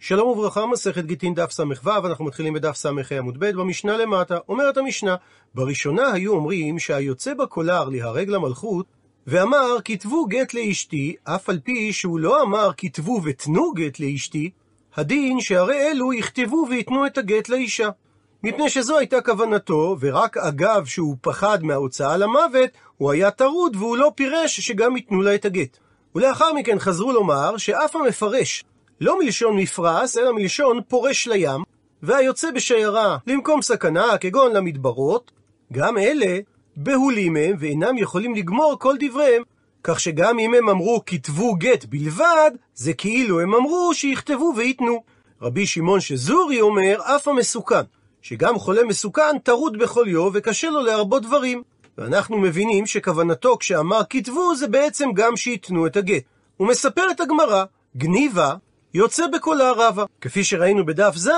שלום וברכה, מסכת גיטין דף ס"ו, אנחנו מתחילים בדף ס"ה עמוד ב', במשנה למטה. אומרת המשנה, בראשונה היו אומרים שהיוצא בקולר להרג למלכות, ואמר כתבו גט לאשתי, אף על פי שהוא לא אמר כתבו ותנו גט לאשתי, הדין שהרי אלו יכתבו ויתנו את הגט לאישה. מפני שזו הייתה כוונתו, ורק אגב שהוא פחד מההוצאה למוות, הוא היה טרוד והוא לא פירש שגם ייתנו לה את הגט. ולאחר מכן חזרו לומר שאף המפרש לא מלשון מפרס, אלא מלשון פורש לים, והיוצא בשיירה למקום סכנה, כגון למדברות, גם אלה בהולים הם ואינם יכולים לגמור כל דבריהם, כך שגם אם הם אמרו כתבו גט בלבד, זה כאילו הם אמרו שיכתבו וייתנו. רבי שמעון שזורי אומר, אף המסוכן, שגם חולה מסוכן טרוד בכל יום וקשה לו להרבות דברים. ואנחנו מבינים שכוונתו כשאמר כתבו זה בעצם גם שייתנו את הגט. הוא מספר את הגמרא, גניבה יוצא בקולה רבה. כפי שראינו בדף ז',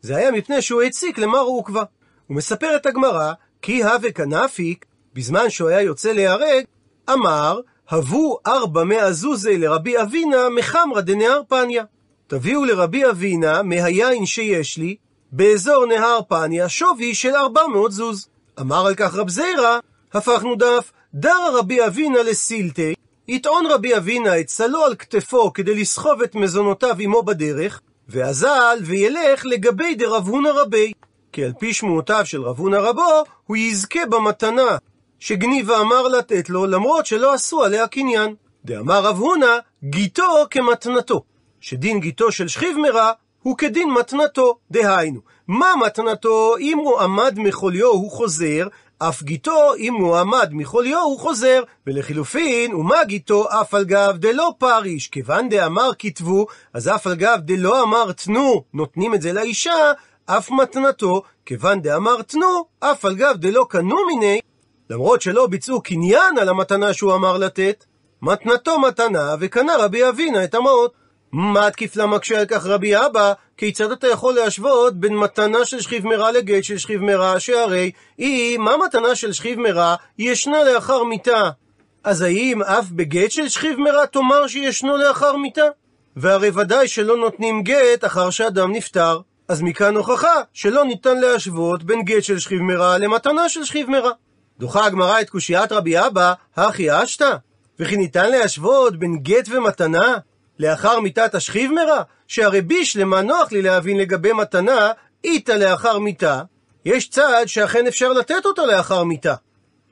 זה היה מפני שהוא הציק למר עוקבא. הוא מספר את הגמרא, כי הווה כנפיק, בזמן שהוא היה יוצא להיהרג, אמר, הבו ארבע מאה זוזי לרבי אבינה מחמרא דנהר פניה. תביאו לרבי אבינה מהיין שיש לי, באזור נהר פניה, שווי של ארבע מאות זוז. אמר על כך רב זיירא, הפכנו דף, דרא רבי אבינה לסילתי, יטעון רבי אבינה את סלו על כתפו כדי לסחוב את מזונותיו עמו בדרך, ואזל וילך לגבי דרב הונא רבי. כי על פי שמועותיו של רב הונא רבו, הוא יזכה במתנה שגניבה אמר לתת לו, למרות שלא עשו עליה קניין. דאמר רב הונא, גיתו כמתנתו. שדין גיתו של שכיב מרע הוא כדין מתנתו. דהיינו, מה מתנתו אם הוא עמד מחוליו הוא חוזר, אף גיתו, אם הוא עמד מחוליו, הוא חוזר, ולחילופין, ומה גיתו אף על גב דלא פריש, כיוון דאמר כתבו, אז אף על גב דלא אמר תנו, נותנים את זה לאישה, אף מתנתו, כיוון דאמר תנו, אף על גב דלא קנו מיני, למרות שלא ביצעו קניין על המתנה שהוא אמר לתת, מתנתו מתנה, וקנה רבי אבינה את המעות. מה תקיף לה מקשה על כך רבי אבא? כיצד אתה יכול להשוות בין מתנה של שכיב מרע לגט של שכיב מרע, שהרי היא, מה מתנה של שכיב מרע ישנה לאחר מיתה? אז האם אף בגט של שכיב מרע תאמר שישנו לאחר מיתה? והרי ודאי שלא נותנים גט אחר שאדם נפטר. אז מכאן הוכחה שלא ניתן להשוות בין גט של שכיב מרע למתנה של שכיב מרע. דוחה הגמרא את קושיית רבי אבא, הכי אשתא? וכי ניתן להשוות בין גט ומתנה? לאחר מיתת השכיב מרע, שהרי בישלמה נוח לי להבין לגבי מתנה, איתה לאחר מיתה, יש צד שאכן אפשר לתת אותה לאחר מיתה.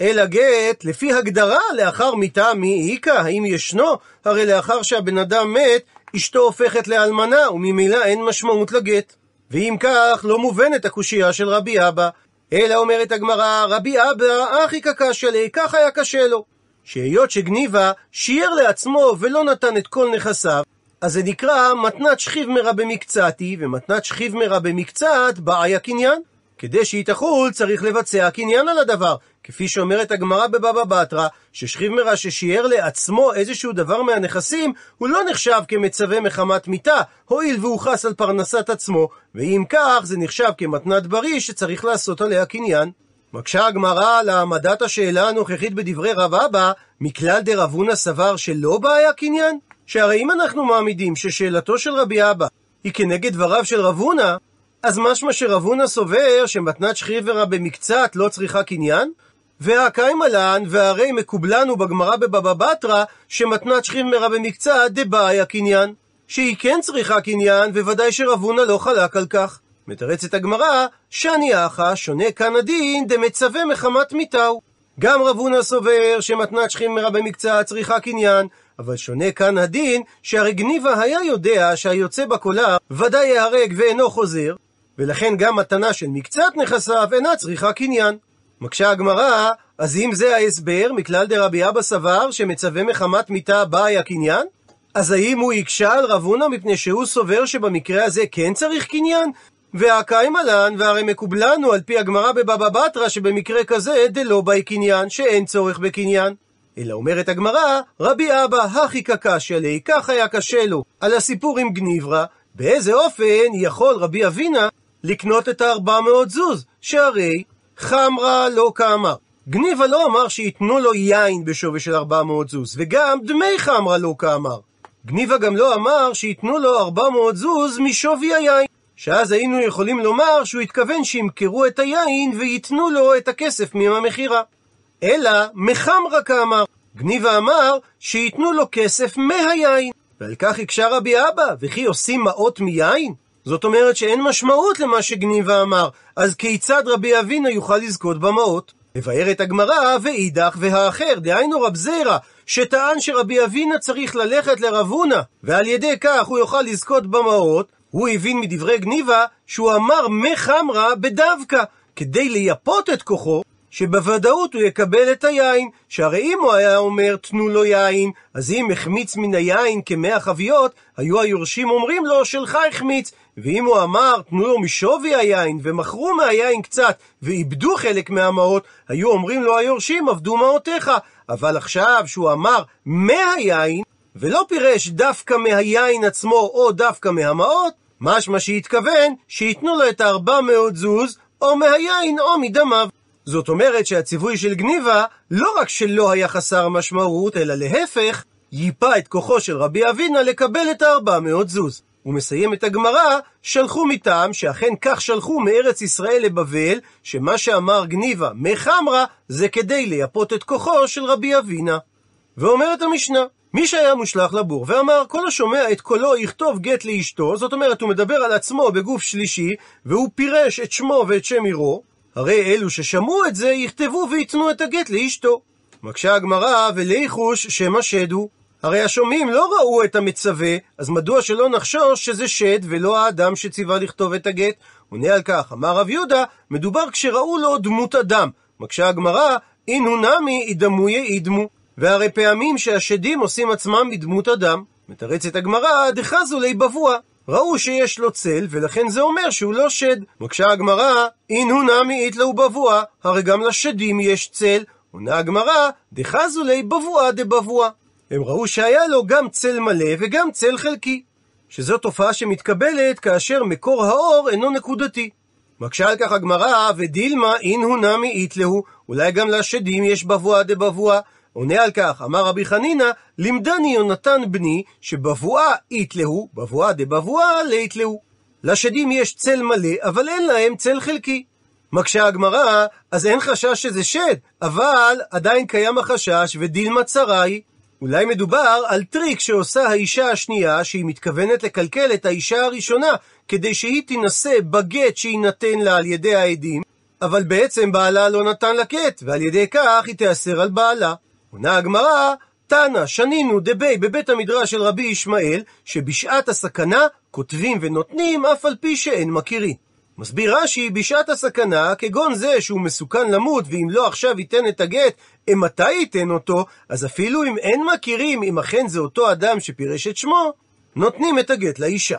אלא גט, לפי הגדרה, לאחר מיתה מי איכא, האם ישנו? הרי לאחר שהבן אדם מת, אשתו הופכת לאלמנה, וממילא אין משמעות לגט. ואם כך, לא מובנת הקושייה של רבי אבא. אלא אומרת הגמרא, רבי אבא, אחי קקשיא לי, כך היה קשה לו. שהיות שגניבה שיער לעצמו ולא נתן את כל נכסיו, אז זה נקרא מתנת שכיב מרע במקצתי, ומתנת שכיב מרע במקצת בעיה קניין. כדי שהיא תחול צריך לבצע קניין על הדבר, כפי שאומרת הגמרא בבבא בתרא, ששכיב מרע ששיער לעצמו איזשהו דבר מהנכסים, הוא לא נחשב כמצווה מחמת מיתה, הואיל והוא חס על פרנסת עצמו, ואם כך זה נחשב כמתנת בריא שצריך לעשות עליה קניין. מקשה הגמרא על העמדת השאלה הנוכחית בדברי רב אבא, מכלל דרב הונא סבר שלא בעיה קניין? שהרי אם אנחנו מעמידים ששאלתו של רבי אבא היא כנגד דבריו של רב הונא, אז משמע שרב הונא סובר שמתנת שכיברא במקצת לא צריכה קניין? והקיימא לן, והרי מקובלנו בגמרא בבבא בתרא, שמתנת שכיברא במקצת דבעיה קניין. שהיא כן צריכה קניין, וודאי שרב הונא לא חלק על כך. מתרצת הגמרא, שאני אחא שונה כאן הדין דמצווה מחמת מיתהו. גם רב הונא סובר שמתנת שכימרא במקצת צריכה קניין, אבל שונה כאן הדין שהרי גניבה היה יודע שהיוצא בקולר ודאי ייהרג ואינו חוזר, ולכן גם מתנה של מקצת נכסיו אינה צריכה קניין. מקשה הגמרא, אז אם זה ההסבר, מכלל דרבי אבא סבר שמצווה מחמת מיתה באי הקניין? אז האם הוא הקשה על רב הונא מפני שהוא סובר שבמקרה הזה כן צריך קניין? והקיימא לן, והרי מקובלנו על פי הגמרא בבבא בתרא שבמקרה כזה דלא באי קניין, שאין צורך בקניין. אלא אומרת הגמרא, רבי אבא הכי קקשיא לי, כך היה קשה לו, על הסיפור עם גניברא, באיזה אופן יכול רבי אבינה לקנות את הארבע מאות זוז, שהרי חמרה לא כאמר. גניבה לא אמר שייתנו לו יין בשווי של ארבע מאות זוז, וגם דמי חמרה לא כאמר. גניבה גם לא אמר שייתנו לו 400 זוז משווי היין. שאז היינו יכולים לומר שהוא התכוון שימכרו את היין וייתנו לו את הכסף מהמכירה. אלא מחמרה כאמר. גניבה אמר שייתנו לו כסף מהיין. ועל כך הקשה רבי אבא, וכי עושים מעות מיין? זאת אומרת שאין משמעות למה שגניבה אמר, אז כיצד רבי אבינה יוכל לזכות במעות? מבארת הגמרא, ואידך והאחר, דהיינו רב זירא, שטען שרבי אבינה צריך ללכת לרב הונא, ועל ידי כך הוא יוכל לזכות במעות, הוא הבין מדברי גניבה שהוא אמר מחמרה בדווקא, כדי לייפות את כוחו, שבוודאות הוא יקבל את היין, שהרי אם הוא היה אומר תנו לו יין, אז אם החמיץ מן היין כמאה חביות, היו היורשים אומרים לו שלך החמיץ, ואם הוא אמר תנו לו משווי היין, ומכרו מהיין קצת, ואיבדו חלק מהמעות, היו אומרים לו היורשים עבדו מעותיך, אבל עכשיו שהוא אמר מהיין, ולא פירש דווקא מהיין עצמו או דווקא מהמעות, משמע שהתכוון שייתנו לו את הארבע מאות זוז, או מהיין או מדמיו. זאת אומרת שהציווי של גניבה לא רק שלא היה חסר משמעות, אלא להפך, ייפה את כוחו של רבי אבינה לקבל את הארבע מאות זוז. הוא מסיים את הגמרא, שלחו מטעם, שאכן כך שלחו מארץ ישראל לבבל, שמה שאמר גניבה מחמרה, זה כדי לייפות את כוחו של רבי אבינה. ואומרת המשנה, מי שהיה מושלך לבור ואמר כל השומע את קולו יכתוב גט לאשתו, זאת אומרת הוא מדבר על עצמו בגוף שלישי, והוא פירש את שמו ואת שם עירו, הרי אלו ששמעו את זה יכתבו וייתנו את הגט לאשתו. מקשה הגמרא וליחוש שם השד הוא. הרי השומעים לא ראו את המצווה, אז מדוע שלא נחשוש שזה שד ולא האדם שציווה לכתוב את הגט? עונה על כך, אמר רב יהודה, מדובר כשראו לו דמות אדם. מקשה הגמרא, אינו נמי ידמו. והרי פעמים שהשדים עושים עצמם בדמות אדם. מתרצת הגמרא, דחזו לי בבוע. ראו שיש לו צל, ולכן זה אומר שהוא לא שד. מקשה הגמרא, אין הוא נמי איתלו בבוע, הרי גם לשדים יש צל. עונה הגמרא, דחזו לי בבוע דבבוע. הם ראו שהיה לו גם צל מלא וגם צל חלקי. שזו תופעה שמתקבלת כאשר מקור האור אינו נקודתי. מקשה על כך הגמרא, ודילמה אין הוא נמי איתלהו, אולי גם לשדים יש בבואה דבבואה. עונה על כך, אמר רבי חנינא, לימדני יונתן בני, שבבואה איתלהו, בבואה דבבואה ליתלהו. לשדים יש צל מלא, אבל אין להם צל חלקי. מקשה הגמרא, אז אין חשש שזה שד, אבל עדיין קיים החשש ודילמה צרה היא. אולי מדובר על טריק שעושה האישה השנייה, שהיא מתכוונת לקלקל את האישה הראשונה, כדי שהיא תינשא בגט שיינתן לה על ידי העדים, אבל בעצם בעלה לא נתן לה גט, ועל ידי כך היא תיאסר על בעלה. עונה הגמרא, תנא, שנינו דבי בבית המדרש של רבי ישמעאל, שבשעת הסכנה כותבים ונותנים אף על פי שאין מכירים. מסביר רש"י, בשעת הסכנה, כגון זה שהוא מסוכן למות, ואם לא עכשיו ייתן את הגט, מתי ייתן אותו, אז אפילו אם אין מכירים, אם אכן זה אותו אדם שפירש את שמו, נותנים את הגט לאישה.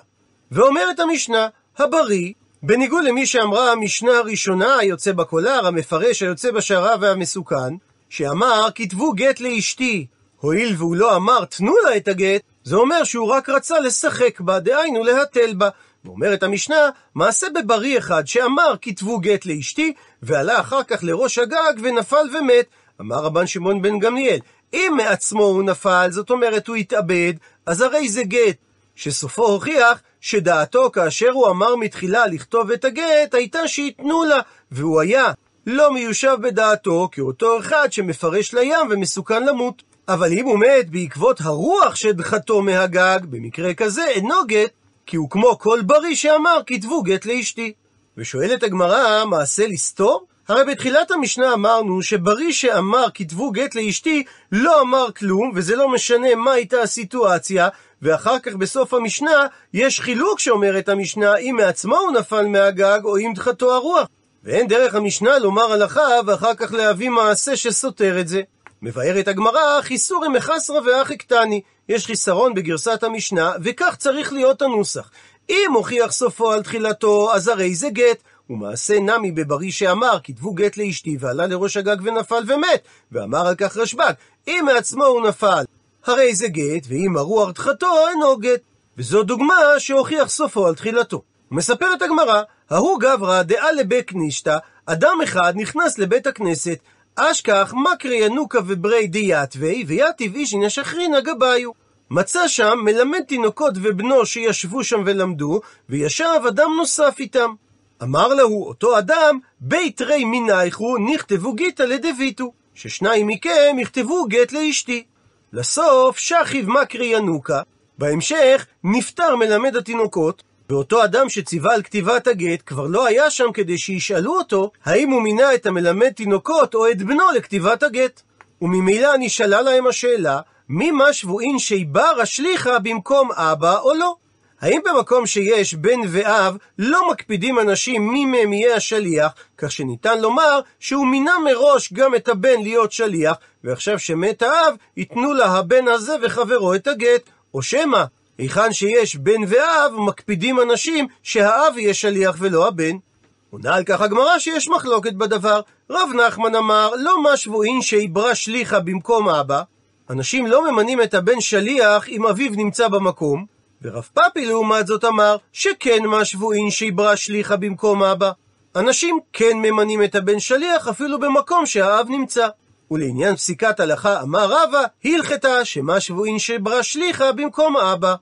ואומרת המשנה, הבריא, בניגוד למי שאמרה המשנה הראשונה, היוצא בקולר, המפרש היוצא בשערה והמסוכן, שאמר, כתבו גט לאשתי, הואיל והוא לא אמר, תנו לה את הגט, זה אומר שהוא רק רצה לשחק בה, דהיינו להתל בה. ואומרת המשנה, מעשה בבריא אחד שאמר כתבו גט לאשתי, ועלה אחר כך לראש הגג ונפל ומת. אמר רבן שמעון בן גמליאל, אם מעצמו הוא נפל, זאת אומרת הוא התאבד, אז הרי זה גט. שסופו הוכיח שדעתו כאשר הוא אמר מתחילה לכתוב את הגט, הייתה שייתנו לה, והוא היה לא מיושב בדעתו כאותו אחד שמפרש לים ומסוכן למות. אבל אם הוא מת בעקבות הרוח שדחתו מהגג, במקרה כזה אינו גט, כי הוא כמו כל בריא שאמר כתבו גט לאשתי. ושואלת הגמרא, מעשה לסתור? הרי בתחילת המשנה אמרנו שבריא שאמר כתבו גט לאשתי לא אמר כלום, וזה לא משנה מה הייתה הסיטואציה, ואחר כך בסוף המשנה יש חילוק שאומרת המשנה אם מעצמו הוא נפל מהגג או אם דחתו הרוח. ואין דרך המשנה לומר הלכה ואחר כך להביא מעשה שסותר את זה. מבארת הגמרא, חיסורי מחסרא ואחי קטני. יש חיסרון בגרסת המשנה, וכך צריך להיות הנוסח. אם הוכיח סופו על תחילתו, אז הרי זה גט. ומעשה נמי בבריא שאמר, כתבו גט לאשתי, ועלה לראש הגג ונפל ומת. ואמר על כך רשב"ג, אם מעצמו הוא נפל, הרי זה גט, ואם הרוח דחתו, אינו גט. וזו דוגמה שהוכיח סופו על תחילתו. מספרת הגמרא, ההוא גברא דאה לבית נישתא, אדם אחד נכנס לבית הכנסת, אשכח מקרי ינוקה וברי דיאטווי, ויתיב אישין השחרינא גביו. מצא שם מלמד תינוקות ובנו שישבו שם ולמדו, וישב אדם נוסף איתם. אמר להו אותו אדם, בית רי מנייכו נכתבו גיתא לדביתו, ששניים מכם יכתבו גט לאשתי. לסוף שכיב מקרי ינוקה, בהמשך נפטר מלמד התינוקות, ואותו אדם שציווה על כתיבת הגט כבר לא היה שם כדי שישאלו אותו האם הוא מינה את המלמד תינוקות או את בנו לכתיבת הגט. וממילא נשאלה להם השאלה, מי מה שבועין שיבר השליחה במקום אבא או לא? האם במקום שיש בן ואב לא מקפידים אנשים מי מהם יהיה השליח, כך שניתן לומר שהוא מינה מראש גם את הבן להיות שליח, ועכשיו שמת האב, ייתנו לה הבן הזה וחברו את הגט, או שמא, היכן שיש בן ואב, מקפידים אנשים שהאב יהיה שליח ולא הבן. עונה על כך הגמרא שיש מחלוקת בדבר. רב נחמן אמר, לא מה שבועין שיברא שליחה במקום אבא. אנשים לא ממנים את הבן שליח אם אביו נמצא במקום. ורב פאפי לעומת זאת אמר, שכן מה שבועין שיברא שליחה במקום אבא. אנשים כן ממנים את הבן שליח אפילו במקום שהאב נמצא. ולעניין פסיקת הלכה אמר רבא, הלכתה שמה שבועין שברא שליחה במקום אבא.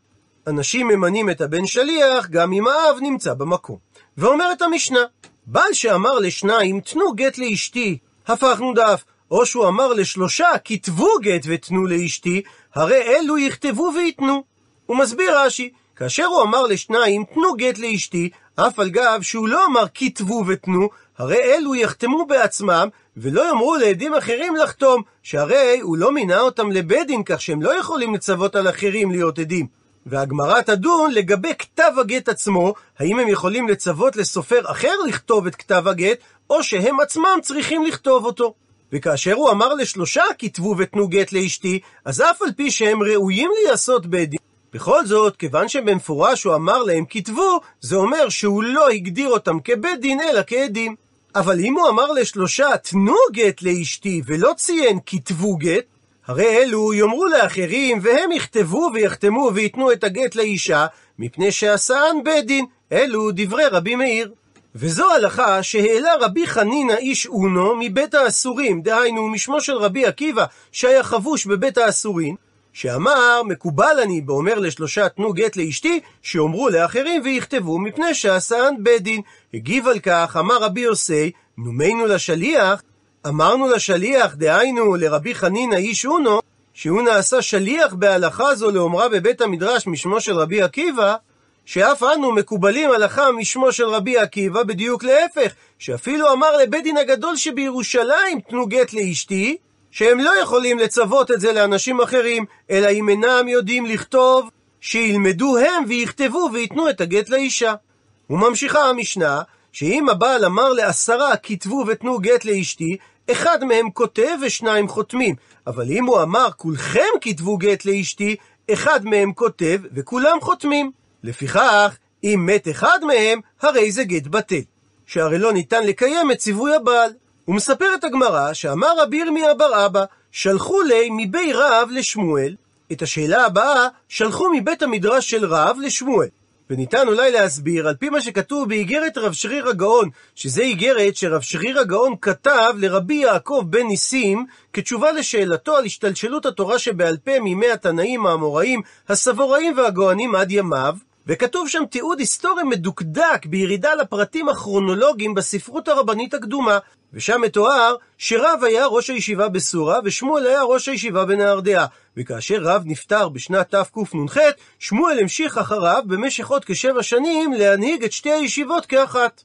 אנשים ממנים את הבן שליח גם אם האב נמצא במקום. ואומרת המשנה, בעל שאמר לשניים, תנו גט לאשתי, הפכנו דף, או שהוא אמר לשלושה, כתבו גט ותנו לאשתי, הרי אלו יכתבו ויתנו. הוא מסביר רש"י, כאשר הוא אמר לשניים, תנו גט לאשתי, אף על גב שהוא לא אמר כתבו ותנו, הרי אלו יחתמו בעצמם, ולא יאמרו לעדים אחרים לחתום, שהרי הוא לא מינה אותם לבית דין, כך שהם לא יכולים לצוות על אחרים להיות עדים. והגמרא תדון לגבי כתב הגט עצמו, האם הם יכולים לצוות לסופר אחר לכתוב את כתב הגט, או שהם עצמם צריכים לכתוב אותו. וכאשר הוא אמר לשלושה כתבו ותנו גט לאשתי, אז אף על פי שהם ראויים להיעשות בית דין, בכל זאת, כיוון שבמפורש הוא אמר להם כתבו, זה אומר שהוא לא הגדיר אותם כבית דין אלא כעדים. אבל אם הוא אמר לשלושה תנו גט לאשתי ולא ציין כתבו גט, הרי אלו יאמרו לאחרים, והם יכתבו ויחתמו וייתנו את הגט לאישה, מפני שעשאן בית דין. אלו דברי רבי מאיר. וזו הלכה שהעלה רבי חנינא איש אונו מבית האסורים, דהיינו משמו של רבי עקיבא, שהיה חבוש בבית האסורים, שאמר, מקובל אני באומר לשלושה תנו גט לאשתי, שיאמרו לאחרים ויכתבו מפני שעשאן בית דין. הגיב על כך, אמר רבי יוסי, נומנו לשליח, אמרנו לשליח, דהיינו לרבי חנינא איש אונו, שהוא נעשה שליח בהלכה זו לאומרה בבית המדרש משמו של רבי עקיבא, שאף אנו מקובלים הלכה משמו של רבי עקיבא, בדיוק להפך, שאפילו אמר לבית דין הגדול שבירושלים תנו גט לאשתי, שהם לא יכולים לצוות את זה לאנשים אחרים, אלא אם אינם יודעים לכתוב, שילמדו הם ויכתבו וייתנו את הגט לאישה. וממשיכה המשנה, שאם הבעל אמר לעשרה כתבו ותנו גט לאשתי, אחד מהם כותב ושניים חותמים. אבל אם הוא אמר כולכם כתבו גט לאשתי, אחד מהם כותב וכולם חותמים. לפיכך, אם מת אחד מהם, הרי זה גט בטל. שהרי לא ניתן לקיים את ציווי הבעל. ומספרת הגמרא שאמר רבי ירמיה בר אבא, שלחו לי מבי רב לשמואל, את השאלה הבאה שלחו מבית המדרש של רב לשמואל. וניתן אולי להסביר, על פי מה שכתוב באיגרת רב שריר הגאון, שזה איגרת שרב שריר הגאון כתב לרבי יעקב בן ניסים, כתשובה לשאלתו על השתלשלות התורה שבעל פה מימי התנאים, האמוראים, הסבוראים והגאונים עד ימיו, וכתוב שם תיעוד היסטורי מדוקדק בירידה לפרטים הכרונולוגיים בספרות הרבנית הקדומה, ושם מתואר שרב היה ראש הישיבה בסורה ושמואל היה ראש הישיבה בנהרדעה. וכאשר רב נפטר בשנת תקנ"ח, שמואל המשיך אחריו במשך עוד כשבע שנים להנהיג את שתי הישיבות כאחת.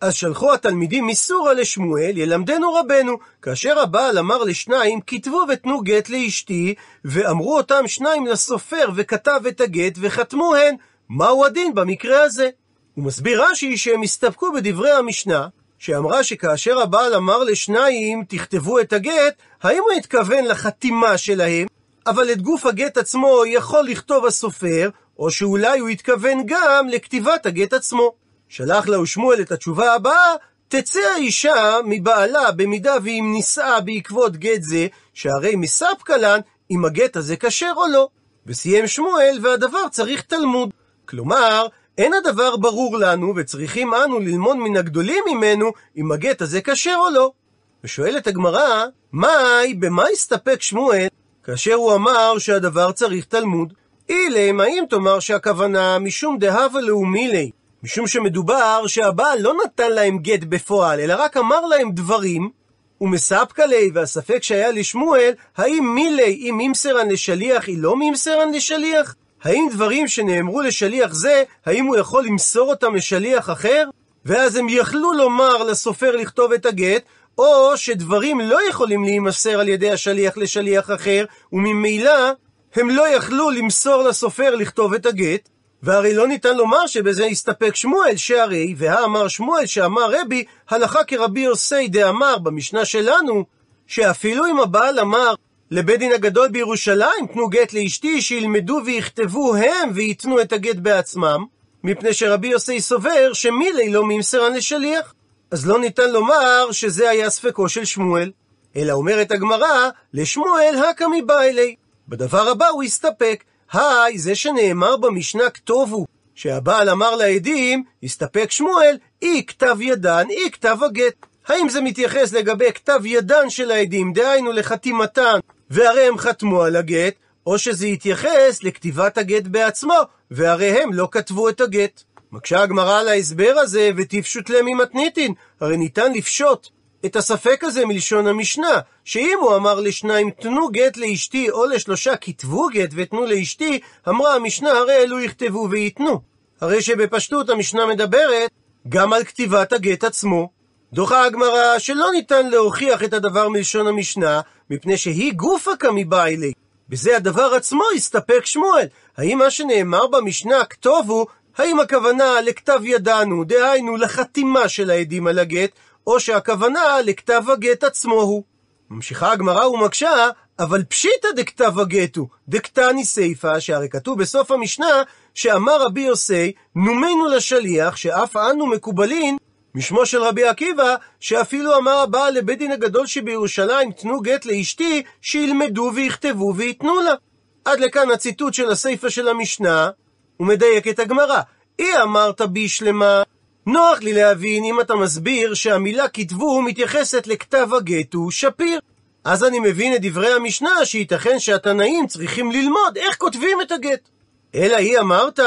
אז שלחו התלמידים מסורה לשמואל, ילמדנו רבנו. כאשר הבעל אמר לשניים, כתבו ותנו גט לאשתי, ואמרו אותם שניים לסופר וכתב את הגט, וחתמו הן. מהו הדין במקרה הזה? הוא מסביר רש"י שהם הסתפקו בדברי המשנה, שאמרה שכאשר הבעל אמר לשניים, תכתבו את הגט, האם הוא התכוון לחתימה שלהם, אבל את גוף הגט עצמו יכול לכתוב הסופר, או שאולי הוא התכוון גם לכתיבת הגט עצמו. שלח לה שמואל את התשובה הבאה, תצא האישה מבעלה במידה ואם נישאה בעקבות גט זה, שהרי מספקא לן אם הגט הזה כשר או לא. וסיים שמואל, והדבר צריך תלמוד. כלומר, אין הדבר ברור לנו, וצריכים אנו ללמוד מן הגדולים ממנו, אם הגט הזה כשר או לא. ושואלת הגמרא, מאי, במה הסתפק שמואל, כאשר הוא אמר שהדבר צריך תלמוד? אילם, האם תאמר שהכוונה משום דהבה לאומילי, משום שמדובר שהבעל לא נתן להם גט בפועל, אלא רק אמר להם דברים, ומספקא ליה, והספק שהיה לשמואל, האם מילי אם מימסרן לשליח היא לא מימסרן לשליח? האם דברים שנאמרו לשליח זה, האם הוא יכול למסור אותם לשליח אחר? ואז הם יכלו לומר לסופר לכתוב את הגט, או שדברים לא יכולים להימסר על ידי השליח לשליח אחר, וממילא הם לא יכלו למסור לסופר לכתוב את הגט, והרי לא ניתן לומר שבזה הסתפק שמואל, שהרי, והאמר שמואל שאמר רבי, הלכה כרבי יוסי דאמר במשנה שלנו, שאפילו אם הבעל אמר לבית דין הגדול בירושלים, תנו גט לאשתי, שילמדו ויכתבו הם וייתנו את הגט בעצמם, מפני שרבי יוסי סובר שמילי לא ממסרן לשליח. אז לא ניתן לומר שזה היה ספקו של שמואל. אלא אומרת הגמרא, לשמואל הקא מבעילי. בדבר הבא הוא הסתפק. היי, זה שנאמר במשנה כתובו, שהבעל אמר לעדים, הסתפק שמואל, אי כתב ידן, אי כתב הגט. האם זה מתייחס לגבי כתב ידן של העדים, דהיינו לחתימתן, והרי הם חתמו על הגט, או שזה יתייחס לכתיבת הגט בעצמו, והרי הם לא כתבו את הגט. מקשה הגמרא על ההסבר הזה, ותפשוט להם ממתניתין, הרי ניתן לפשוט את הספק הזה מלשון המשנה, שאם הוא אמר לשניים תנו גט לאשתי, או לשלושה כתבו גט ותנו לאשתי, אמרה המשנה הרי אלו יכתבו וייתנו. הרי שבפשטות המשנה מדברת גם על כתיבת הגט עצמו. דוחה הגמרא שלא ניתן להוכיח את הדבר מלשון המשנה, מפני שהיא גופה כמבעילי. בזה הדבר עצמו הסתפק שמואל. האם מה שנאמר במשנה כתוב הוא, האם הכוונה לכתב ידענו, דהיינו לחתימה של העדים על הגט, או שהכוונה לכתב הגט עצמו הוא. ממשיכה הגמרא ומקשה, אבל פשיטא דכתב הגט הוא, דקתני סיפא, שהרי כתוב בסוף המשנה, שאמר רבי יוסי, נומנו לשליח, שאף אנו מקובלין, משמו של רבי עקיבא, שאפילו אמר הבעל לבית דין הגדול שבירושלים, תנו גט לאשתי, שילמדו ויכתבו וייתנו לה. עד לכאן הציטוט של הסיפא של המשנה, ומדייק את הגמרא. אי אמרת בישלמה, נוח לי להבין אם אתה מסביר שהמילה כתבו מתייחסת לכתב הגט הוא שפיר. אז אני מבין את דברי המשנה שייתכן שהתנאים צריכים ללמוד איך כותבים את הגט. אלא היא אמרת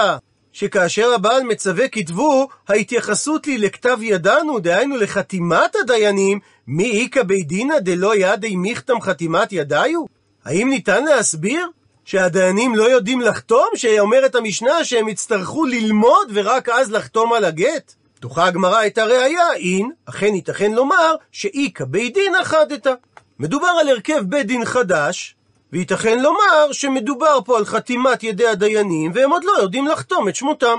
שכאשר הבעל מצווה כתבו, ההתייחסות היא לכתב ידנו, דהיינו לחתימת הדיינים, מי איכא בית דינא דלא ידי מיכתם חתימת ידיו? האם ניתן להסביר שהדיינים לא יודעים לחתום? שאומרת המשנה שהם יצטרכו ללמוד ורק אז לחתום על הגט? דוחה הגמרא את הראייה, אין, אכן ייתכן לומר שאיכא בית דין אחדתא. מדובר על הרכב בית דין חדש, וייתכן לומר שמדובר פה על חתימת ידי הדיינים, והם עוד לא יודעים לחתום את שמותם.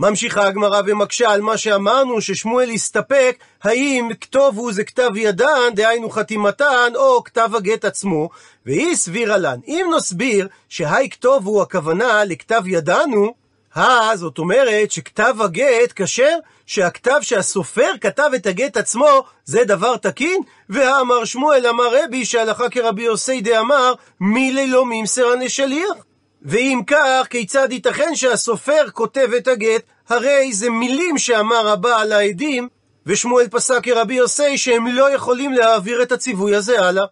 ממשיכה הגמרא ומקשה על מה שאמרנו, ששמואל הסתפק, האם כתוב הוא זה כתב ידן, דהיינו חתימתן, או כתב הגט עצמו, והיא סבירה לן. אם נסביר שהי כתוב הוא הכוונה לכתב ידנו, אה, זאת אומרת שכתב הגט כשר, שהכתב שהסופר כתב את הגט עצמו, זה דבר תקין? והאמר שמואל אמר רבי שהלכה כרבי יוסי דאמר, מילי לא מימסרן לשליח. ואם כך, כיצד ייתכן שהסופר כותב את הגט? הרי זה מילים שאמר הבעל העדים, ושמואל פסק כרבי יוסי שהם לא יכולים להעביר את הציווי הזה הלאה.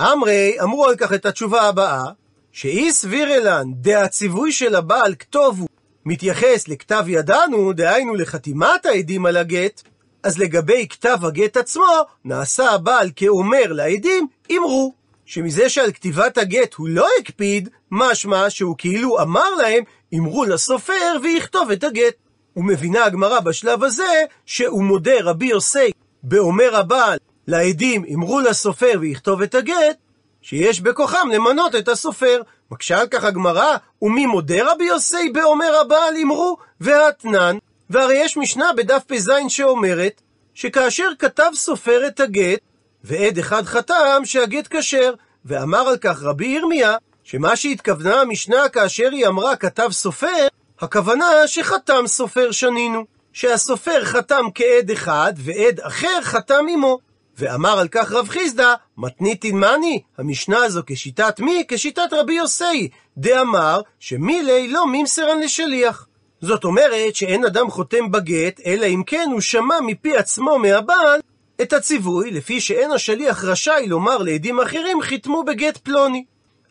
אמרי, אמרו על כך את התשובה הבאה, שאי סביר אלן, דהציווי של הבעל כתובו מתייחס לכתב ידנו, דהיינו לחתימת העדים על הגט, אז לגבי כתב הגט עצמו, נעשה הבעל כאומר לעדים, אמרו. שמזה שעל כתיבת הגט הוא לא הקפיד, משמע שהוא כאילו אמר להם, אמרו לסופר ויכתוב את הגט. ומבינה הגמרא בשלב הזה, שהוא מודה רבי יוסי באומר הבעל לעדים, אמרו לסופר ויכתוב את הגט, שיש בכוחם למנות את הסופר. מקשה על כך הגמרא, ומי מודה רבי יוסי באומר הבעל אמרו, והתנן. והרי יש משנה בדף פז שאומרת, שכאשר כתב סופר את הגט, ועד אחד חתם שהגט כשר, ואמר על כך רבי ירמיה, שמה שהתכוונה המשנה כאשר היא אמרה כתב סופר, הכוונה שחתם סופר שנינו, שהסופר חתם כעד אחד, ועד אחר חתם עמו. ואמר על כך רב חיסדא, מתניתין מאני, המשנה הזו כשיטת מי? כשיטת רבי יוסי, דאמר שמילי לא מימסרן לשליח. זאת אומרת שאין אדם חותם בגט, אלא אם כן הוא שמע מפי עצמו מהבעל את הציווי, לפי שאין השליח רשאי לומר לעדים אחרים חיתמו בגט פלוני.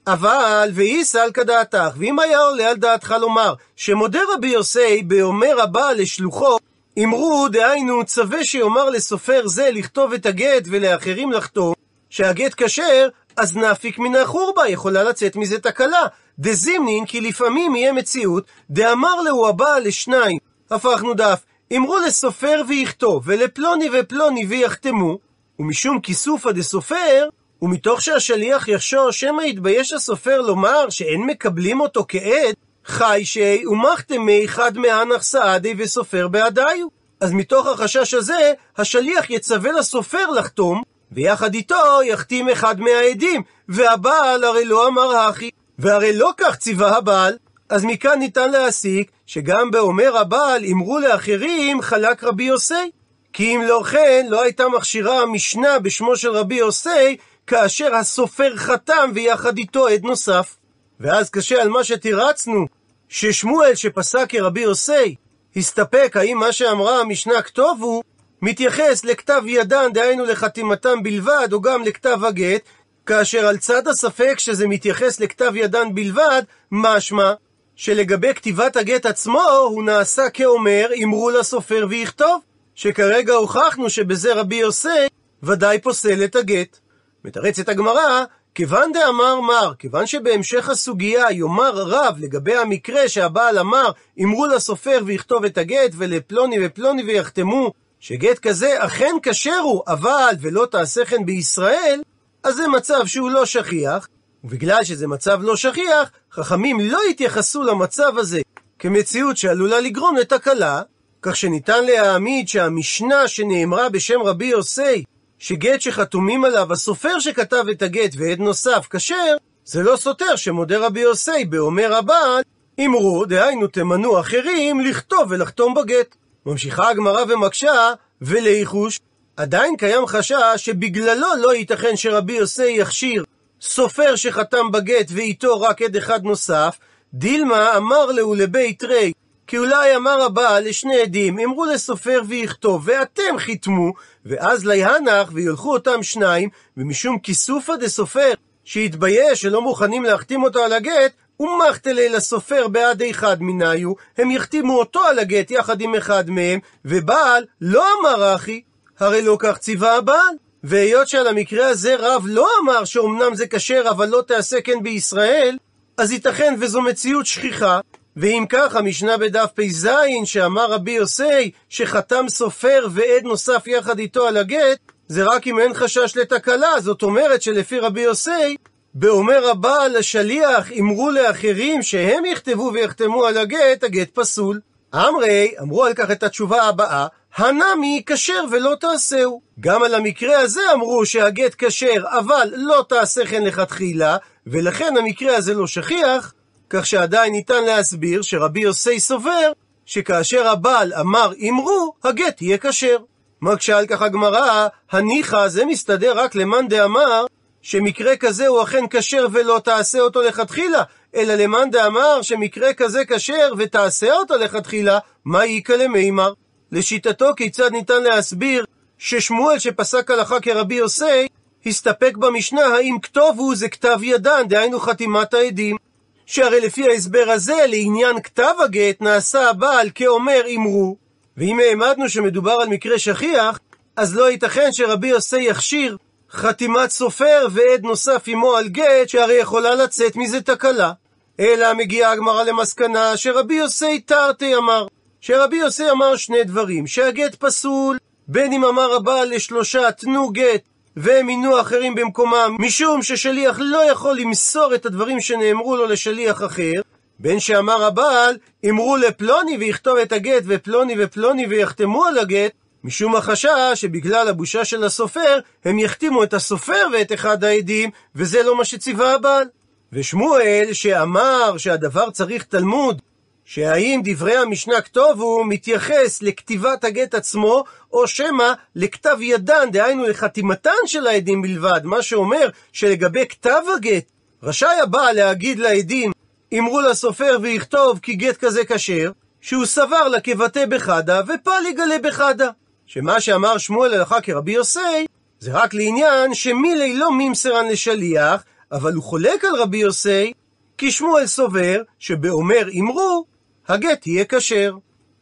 אבל ואי סלקא דעתך, ואם היה עולה על דעתך לומר שמודה רבי יוסי באומר הבעל לשלוחו, אמרו, דהיינו, צווה שיאמר לסופר זה לכתוב את הגט ולאחרים לחתום, שהגט כשר, אז נפיק מן החורבה, יכולה לצאת מזה תקלה. דזימנין, כי לפעמים יהיה מציאות, דאמר להו הבעל לשניים, הפכנו דף, אמרו לסופר ויכתוב, ולפלוני ופלוני ויחתמו, ומשום כיסופא דסופר, ומתוך שהשליח יחשור שמא יתבייש הסופר לומר שאין מקבלים אותו כעד, חי שי ומחתמי חד מהנח סעדי וסופר בעדיו. אז מתוך החשש הזה, השליח יצווה לסופר לחתום, ויחד איתו יחתים אחד מהעדים, והבעל הרי לא אמר הכי. והרי לא כך ציווה הבעל, אז מכאן ניתן להסיק שגם באומר הבעל אמרו לאחרים חלק רבי יוסי. כי אם לא כן, לא הייתה מכשירה המשנה בשמו של רבי יוסי, כאשר הסופר חתם ויחד איתו עד נוסף. ואז קשה על מה שתירצנו, ששמואל שפסק כרבי יוסי, הסתפק האם מה שאמרה המשנה כתוב הוא, מתייחס לכתב ידן, דהיינו לחתימתם בלבד, או גם לכתב הגט, כאשר על צד הספק שזה מתייחס לכתב ידן בלבד, משמע שלגבי כתיבת הגט עצמו, הוא נעשה כאומר, אמרו לסופר ויכתוב, שכרגע הוכחנו שבזה רבי יוסי ודאי פוסל את הגט. מתרצת הגמרא, כיוון דאמר מר, כיוון שבהמשך הסוגיה יאמר רב לגבי המקרה שהבעל אמר, אמרו לסופר ויכתוב את הגט, ולפלוני ופלוני ויחתמו, שגט כזה אכן כשר הוא, אבל ולא תעשה כן בישראל, אז זה מצב שהוא לא שכיח, ובגלל שזה מצב לא שכיח, חכמים לא התייחסו למצב הזה כמציאות שעלולה לגרום לתקלה, כך שניתן להעמיד שהמשנה שנאמרה בשם רבי יוסי, שגט שחתומים עליו הסופר שכתב את הגט ועד נוסף כשר, זה לא סותר שמודה רבי יוסי באומר הבעל, אמרו, דהיינו תמנו אחרים, לכתוב ולחתום בגט. ממשיכה הגמרא ומקשה, ולייחוש, עדיין קיים חשש שבגללו לא ייתכן שרבי יוסי יכשיר סופר שחתם בגט ואיתו רק עד אחד נוסף, דילמה אמר להו לבית רי, כי אולי אמר הבעל לשני עדים, אמרו לסופר ויכתוב, ואתם חיתמו, ואז ליהנח וילכו אותם שניים, ומשום כיסופא דסופר, שהתבייש שלא מוכנים להחתים אותו על הגט, ומחתלי לסופר בעד אחד מניו, הם יחתימו אותו על הגט יחד עם אחד מהם, ובעל לא אמר אחי, הרי לא כך ציווה הבעל. והיות שעל המקרה הזה רב לא אמר שאומנם זה כשר אבל לא תעשה כן בישראל, אז ייתכן וזו מציאות שכיחה, ואם כך, המשנה בדף פ"ז, שאמר רבי יוסי, שחתם סופר ועד נוסף יחד איתו על הגט, זה רק אם אין חשש לתקלה, זאת אומרת שלפי רבי יוסי, באומר הבעל לשליח, אמרו לאחרים שהם יכתבו ויחתמו על הגט, הגט פסול. אמרי, אמרו על כך את התשובה הבאה, הנמי כשר ולא תעשהו. גם על המקרה הזה אמרו שהגט כשר, אבל לא תעשה כן לכתחילה, ולכן המקרה הזה לא שכיח, כך שעדיין ניתן להסביר שרבי יוסי סובר שכאשר הבעל אמר אמרו, הגט יהיה כשר. מקשה על כך הגמרא, הניחא זה מסתדר רק למאן דאמר שמקרה כזה הוא אכן כשר ולא תעשה אותו לכתחילה, אלא למאן דאמר שמקרה כזה כשר ותעשה אותו לכתחילה, מה איכא למימר? לשיטתו כיצד ניתן להסביר ששמואל שפסק הלכה כרבי יוסי, הסתפק במשנה האם כתוב הוא זה כתב ידן, דהיינו חתימת העדים. שהרי לפי ההסבר הזה, לעניין כתב הגט, נעשה הבעל כאומר אמרו, ואם העמדנו שמדובר על מקרה שכיח, אז לא ייתכן שרבי יוסי יכשיר חתימת סופר ועד נוסף עמו על גט, שהרי יכולה לצאת מזה תקלה. אלא מגיעה הגמרא למסקנה שרבי יוסי תרתי אמר, שרבי יוסי אמר שני דברים, שהגט פסול, בין אם אמר הבעל לשלושה תנו גט, והם מינו אחרים במקומם, משום ששליח לא יכול למסור את הדברים שנאמרו לו לשליח אחר, בין שאמר הבעל, אמרו לפלוני ויכתוב את הגט, ופלוני ופלוני ויחתמו על הגט, משום החשש שבגלל הבושה של הסופר, הם יחתימו את הסופר ואת אחד העדים, וזה לא מה שציווה הבעל. ושמואל, שאמר שהדבר צריך תלמוד, שהאם דברי המשנה כתובו מתייחס לכתיבת הגט עצמו, או שמא לכתב ידן, דהיינו לחתימתן של העדים בלבד, מה שאומר שלגבי כתב הגט, רשאי הבעל להגיד לעדים, אמרו לסופר ויכתוב כי גט כזה כשר, שהוא סבר לה כבטא בחדה, ופל יגלה בחדה. שמה שאמר שמואל הלכה כרבי יוסי, זה רק לעניין שמילי לא ממסרן לשליח, אבל הוא חולק על רבי יוסי, כי שמואל סובר שבאומר אמרו, הגט יהיה כשר.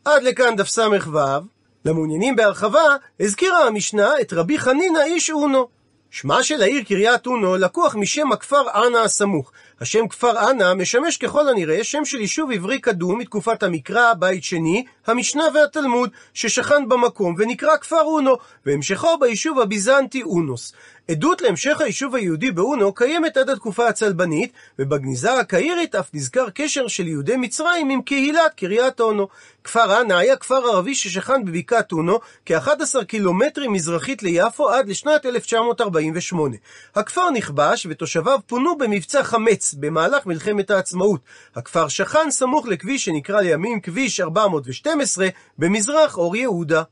עד לכאן דף ס"ו. למעוניינים בהרחבה, הזכירה המשנה את רבי חנינא איש אונו. שמה של העיר קריית אונו לקוח משם הכפר אנה הסמוך. השם כפר אנה משמש ככל הנראה שם של יישוב עברי קדום מתקופת המקרא, בית שני, המשנה והתלמוד, ששכן במקום ונקרא כפר אונו, והמשכו ביישוב הביזנטי אונוס. עדות להמשך היישוב היהודי באונו קיימת עד התקופה הצלבנית, ובגניזה הקהירית אף נזכר קשר של יהודי מצרים עם קהילת קריית אונו. כפר אנה היה כפר ערבי ששכן בבקעת אונו, כ-11 קילומטרים מזרחית ליפו עד לשנת 1948. הכפר נכבש ותושביו פונו במבצע חמץ במהלך מלחמת העצמאות. הכפר שכן סמוך לכביש שנקרא לימים כביש 412 במזרח אור יהודה.